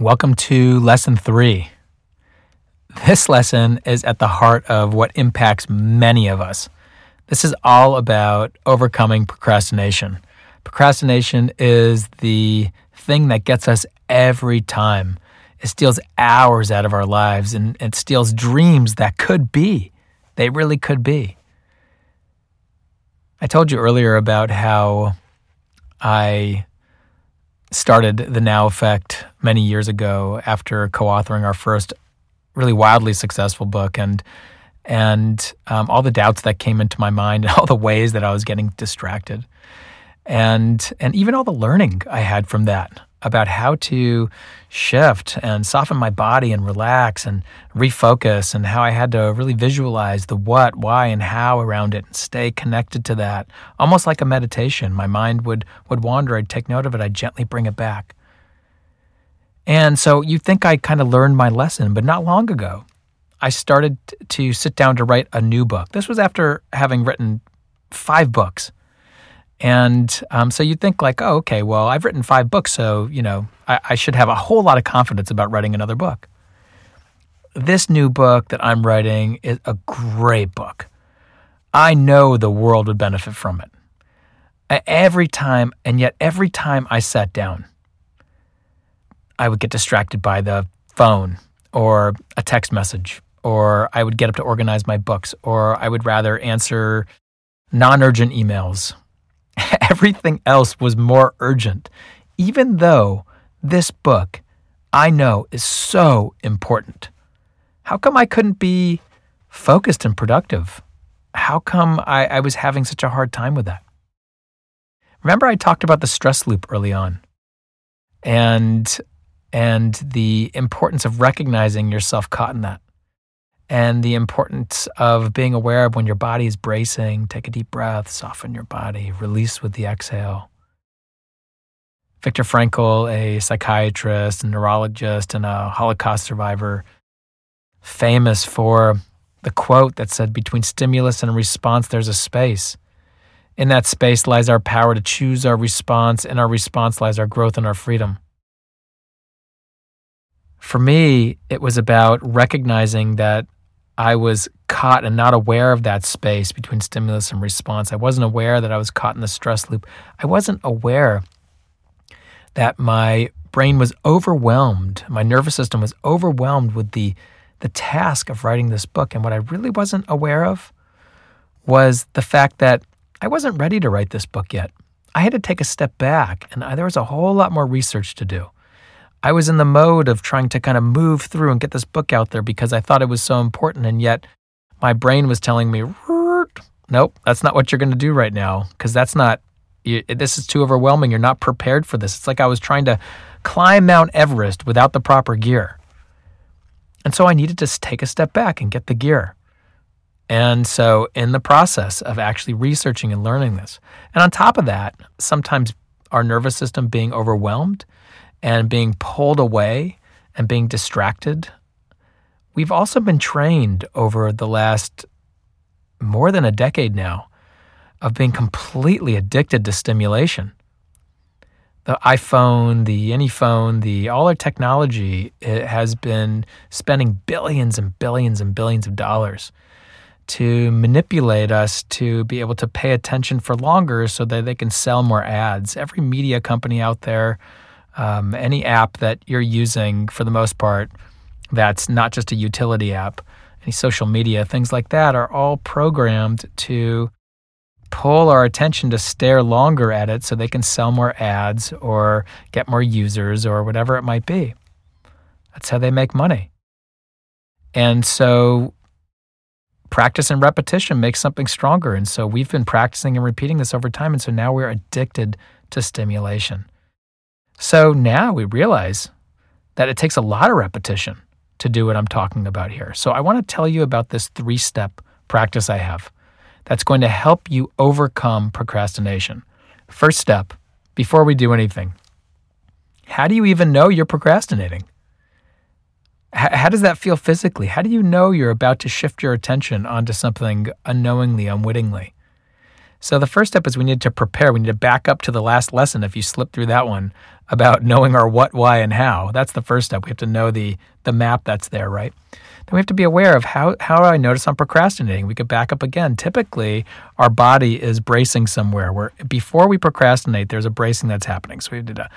Welcome to lesson three. This lesson is at the heart of what impacts many of us. This is all about overcoming procrastination. Procrastination is the thing that gets us every time. It steals hours out of our lives and it steals dreams that could be. They really could be. I told you earlier about how I started the Now Effect many years ago after co-authoring our first really wildly successful book, and and um, all the doubts that came into my mind, and all the ways that I was getting distracted, and and even all the learning I had from that about how to shift and soften my body and relax and refocus, and how I had to really visualize the what, why, and how around it and stay connected to that. Almost like a meditation. My mind would, would wander, I'd take note of it, I'd gently bring it back. And so you think I kind of learned my lesson, but not long ago, I started to sit down to write a new book. This was after having written five books and um, so you'd think like, oh, okay, well, I've written five books, so you know I, I should have a whole lot of confidence about writing another book. This new book that I'm writing is a great book. I know the world would benefit from it. Every time, and yet every time I sat down, I would get distracted by the phone or a text message, or I would get up to organize my books, or I would rather answer non urgent emails everything else was more urgent, even though this book I know is so important. How come I couldn't be focused and productive? How come I, I was having such a hard time with that? Remember, I talked about the stress loop early on and, and the importance of recognizing yourself caught in that and the importance of being aware of when your body is bracing. Take a deep breath, soften your body, release with the exhale. Viktor Frankl, a psychiatrist, a neurologist, and a Holocaust survivor, famous for the quote that said, Between stimulus and response, there's a space. In that space lies our power to choose our response. In our response lies our growth and our freedom. For me, it was about recognizing that I was caught and not aware of that space between stimulus and response. I wasn't aware that I was caught in the stress loop. I wasn't aware that my brain was overwhelmed, my nervous system was overwhelmed with the the task of writing this book. And what I really wasn't aware of was the fact that I wasn't ready to write this book yet. I had to take a step back, and I, there was a whole lot more research to do. I was in the mode of trying to kind of move through and get this book out there because I thought it was so important. And yet my brain was telling me, nope, that's not what you're going to do right now because that's not, you, this is too overwhelming. You're not prepared for this. It's like I was trying to climb Mount Everest without the proper gear. And so I needed to take a step back and get the gear. And so, in the process of actually researching and learning this, and on top of that, sometimes our nervous system being overwhelmed and being pulled away and being distracted. We've also been trained over the last more than a decade now of being completely addicted to stimulation. The iPhone, the any phone, the all our technology has been spending billions and billions and billions of dollars to manipulate us to be able to pay attention for longer so that they can sell more ads. Every media company out there um, any app that you're using for the most part that's not just a utility app, any social media, things like that are all programmed to pull our attention to stare longer at it so they can sell more ads or get more users or whatever it might be. That's how they make money. And so practice and repetition makes something stronger. And so we've been practicing and repeating this over time. And so now we're addicted to stimulation. So now we realize that it takes a lot of repetition to do what I'm talking about here. So I want to tell you about this three step practice I have that's going to help you overcome procrastination. First step, before we do anything, how do you even know you're procrastinating? How does that feel physically? How do you know you're about to shift your attention onto something unknowingly, unwittingly? So the first step is we need to prepare. We need to back up to the last lesson if you slip through that one about knowing our what, why, and how. That's the first step. We have to know the the map that's there, right? Then we have to be aware of how how I notice I'm procrastinating? We could back up again. Typically, our body is bracing somewhere where before we procrastinate, there's a bracing that's happening. So we need to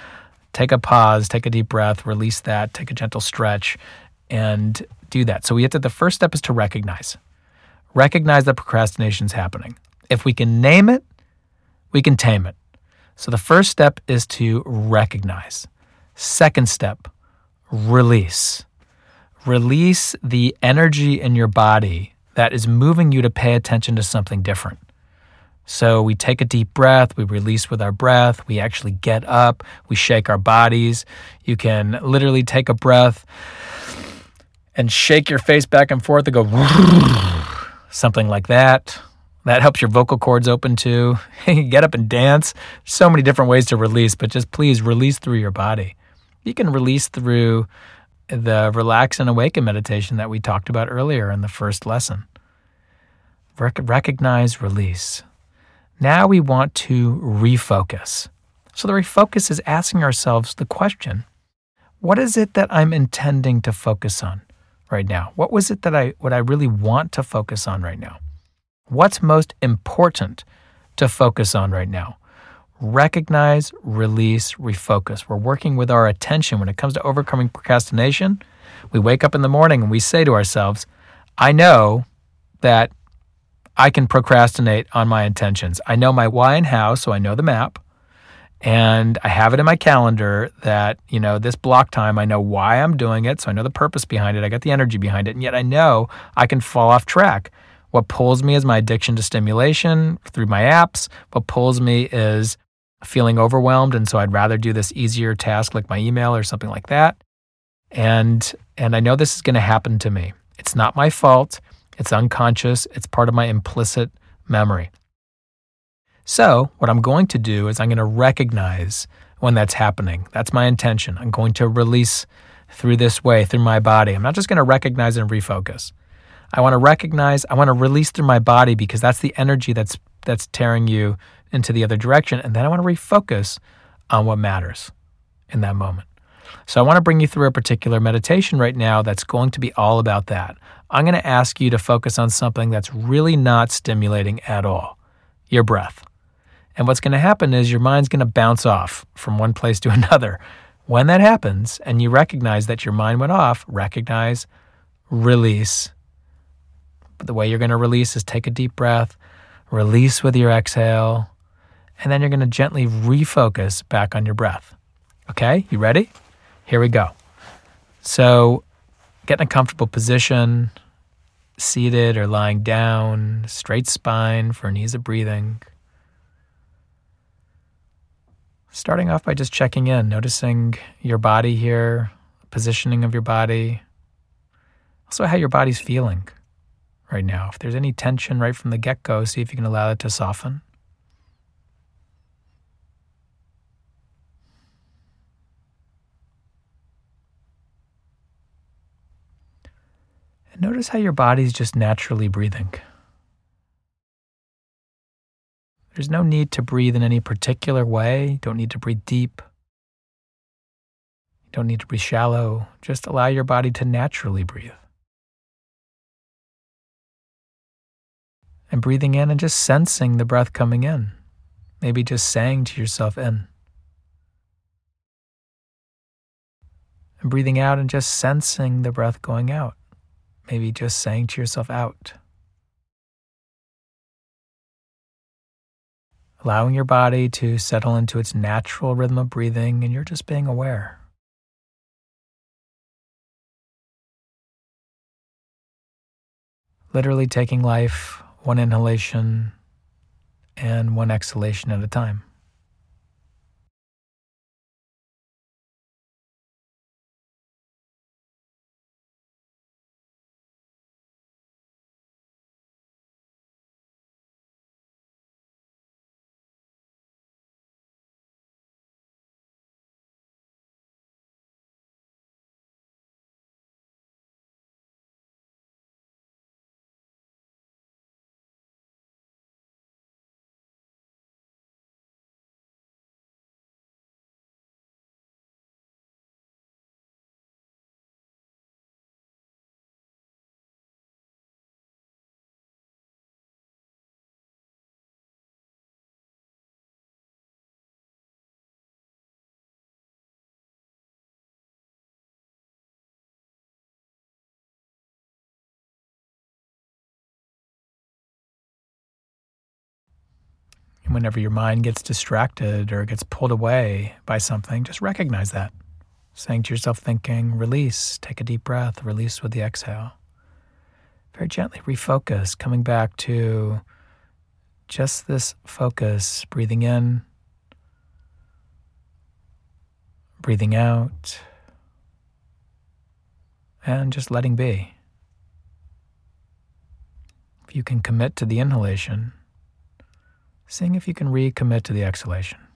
take a pause, take a deep breath, release that, take a gentle stretch, and do that. So we have to the first step is to recognize. Recognize that procrastination is happening. If we can name it, we can tame it. So the first step is to recognize. Second step, release. Release the energy in your body that is moving you to pay attention to something different. So we take a deep breath, we release with our breath, we actually get up, we shake our bodies. You can literally take a breath and shake your face back and forth and go something like that. That helps your vocal cords open too. Get up and dance. So many different ways to release, but just please release through your body. You can release through the relax and awaken meditation that we talked about earlier in the first lesson. Rec- recognize, release. Now we want to refocus. So the refocus is asking ourselves the question what is it that I'm intending to focus on right now? What was it that I what I really want to focus on right now? What's most important to focus on right now? Recognize, release, refocus. We're working with our attention when it comes to overcoming procrastination. We wake up in the morning and we say to ourselves, I know that I can procrastinate on my intentions. I know my why and how, so I know the map. And I have it in my calendar that, you know, this block time, I know why I'm doing it. So I know the purpose behind it. I got the energy behind it. And yet I know I can fall off track. What pulls me is my addiction to stimulation through my apps. What pulls me is feeling overwhelmed. And so I'd rather do this easier task like my email or something like that. And and I know this is going to happen to me. It's not my fault. It's unconscious. It's part of my implicit memory. So, what I'm going to do is I'm going to recognize when that's happening. That's my intention. I'm going to release through this way, through my body. I'm not just going to recognize and refocus. I want to recognize, I want to release through my body because that's the energy that's that's tearing you into the other direction and then I want to refocus on what matters in that moment. So I want to bring you through a particular meditation right now that's going to be all about that. I'm going to ask you to focus on something that's really not stimulating at all. Your breath. And what's going to happen is your mind's going to bounce off from one place to another. When that happens and you recognize that your mind went off, recognize, release, but the way you're going to release is take a deep breath, release with your exhale, and then you're going to gently refocus back on your breath. Okay, you ready? Here we go. So, get in a comfortable position, seated or lying down, straight spine for an ease of breathing. Starting off by just checking in, noticing your body here, positioning of your body, also how your body's feeling right now. If there's any tension right from the get go, see if you can allow it to soften. And notice how your body's just naturally breathing. There's no need to breathe in any particular way. You don't need to breathe deep. You don't need to breathe shallow. Just allow your body to naturally breathe. And breathing in and just sensing the breath coming in. Maybe just saying to yourself in. And breathing out and just sensing the breath going out. Maybe just saying to yourself out. Allowing your body to settle into its natural rhythm of breathing, and you're just being aware. Literally taking life one inhalation and one exhalation at a time. And whenever your mind gets distracted or gets pulled away by something, just recognize that. Saying to yourself, thinking, release, take a deep breath, release with the exhale. Very gently refocus, coming back to just this focus, breathing in, breathing out, and just letting be. If you can commit to the inhalation, seeing if you can recommit to the exhalation.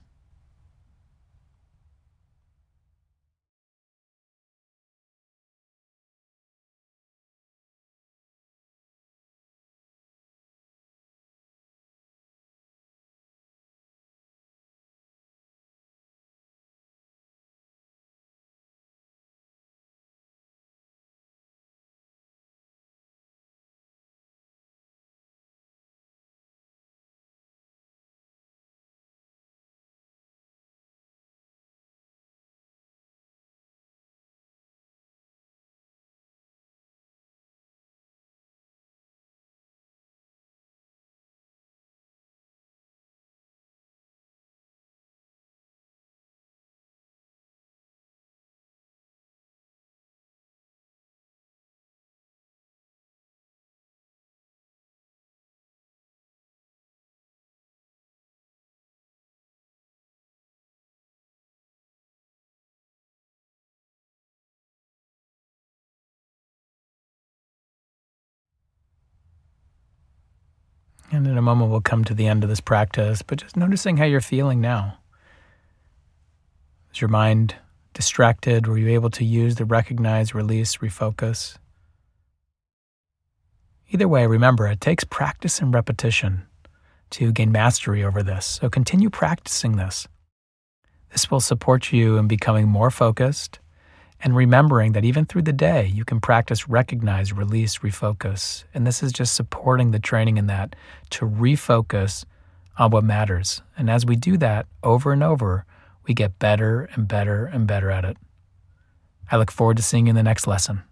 And in a moment, we'll come to the end of this practice, but just noticing how you're feeling now. Is your mind distracted? Were you able to use the recognize, release, refocus? Either way, remember, it takes practice and repetition to gain mastery over this. So continue practicing this. This will support you in becoming more focused and remembering that even through the day, you can practice recognize, release, refocus. And this is just supporting the training in that to refocus on what matters. And as we do that over and over, we get better and better and better at it. I look forward to seeing you in the next lesson.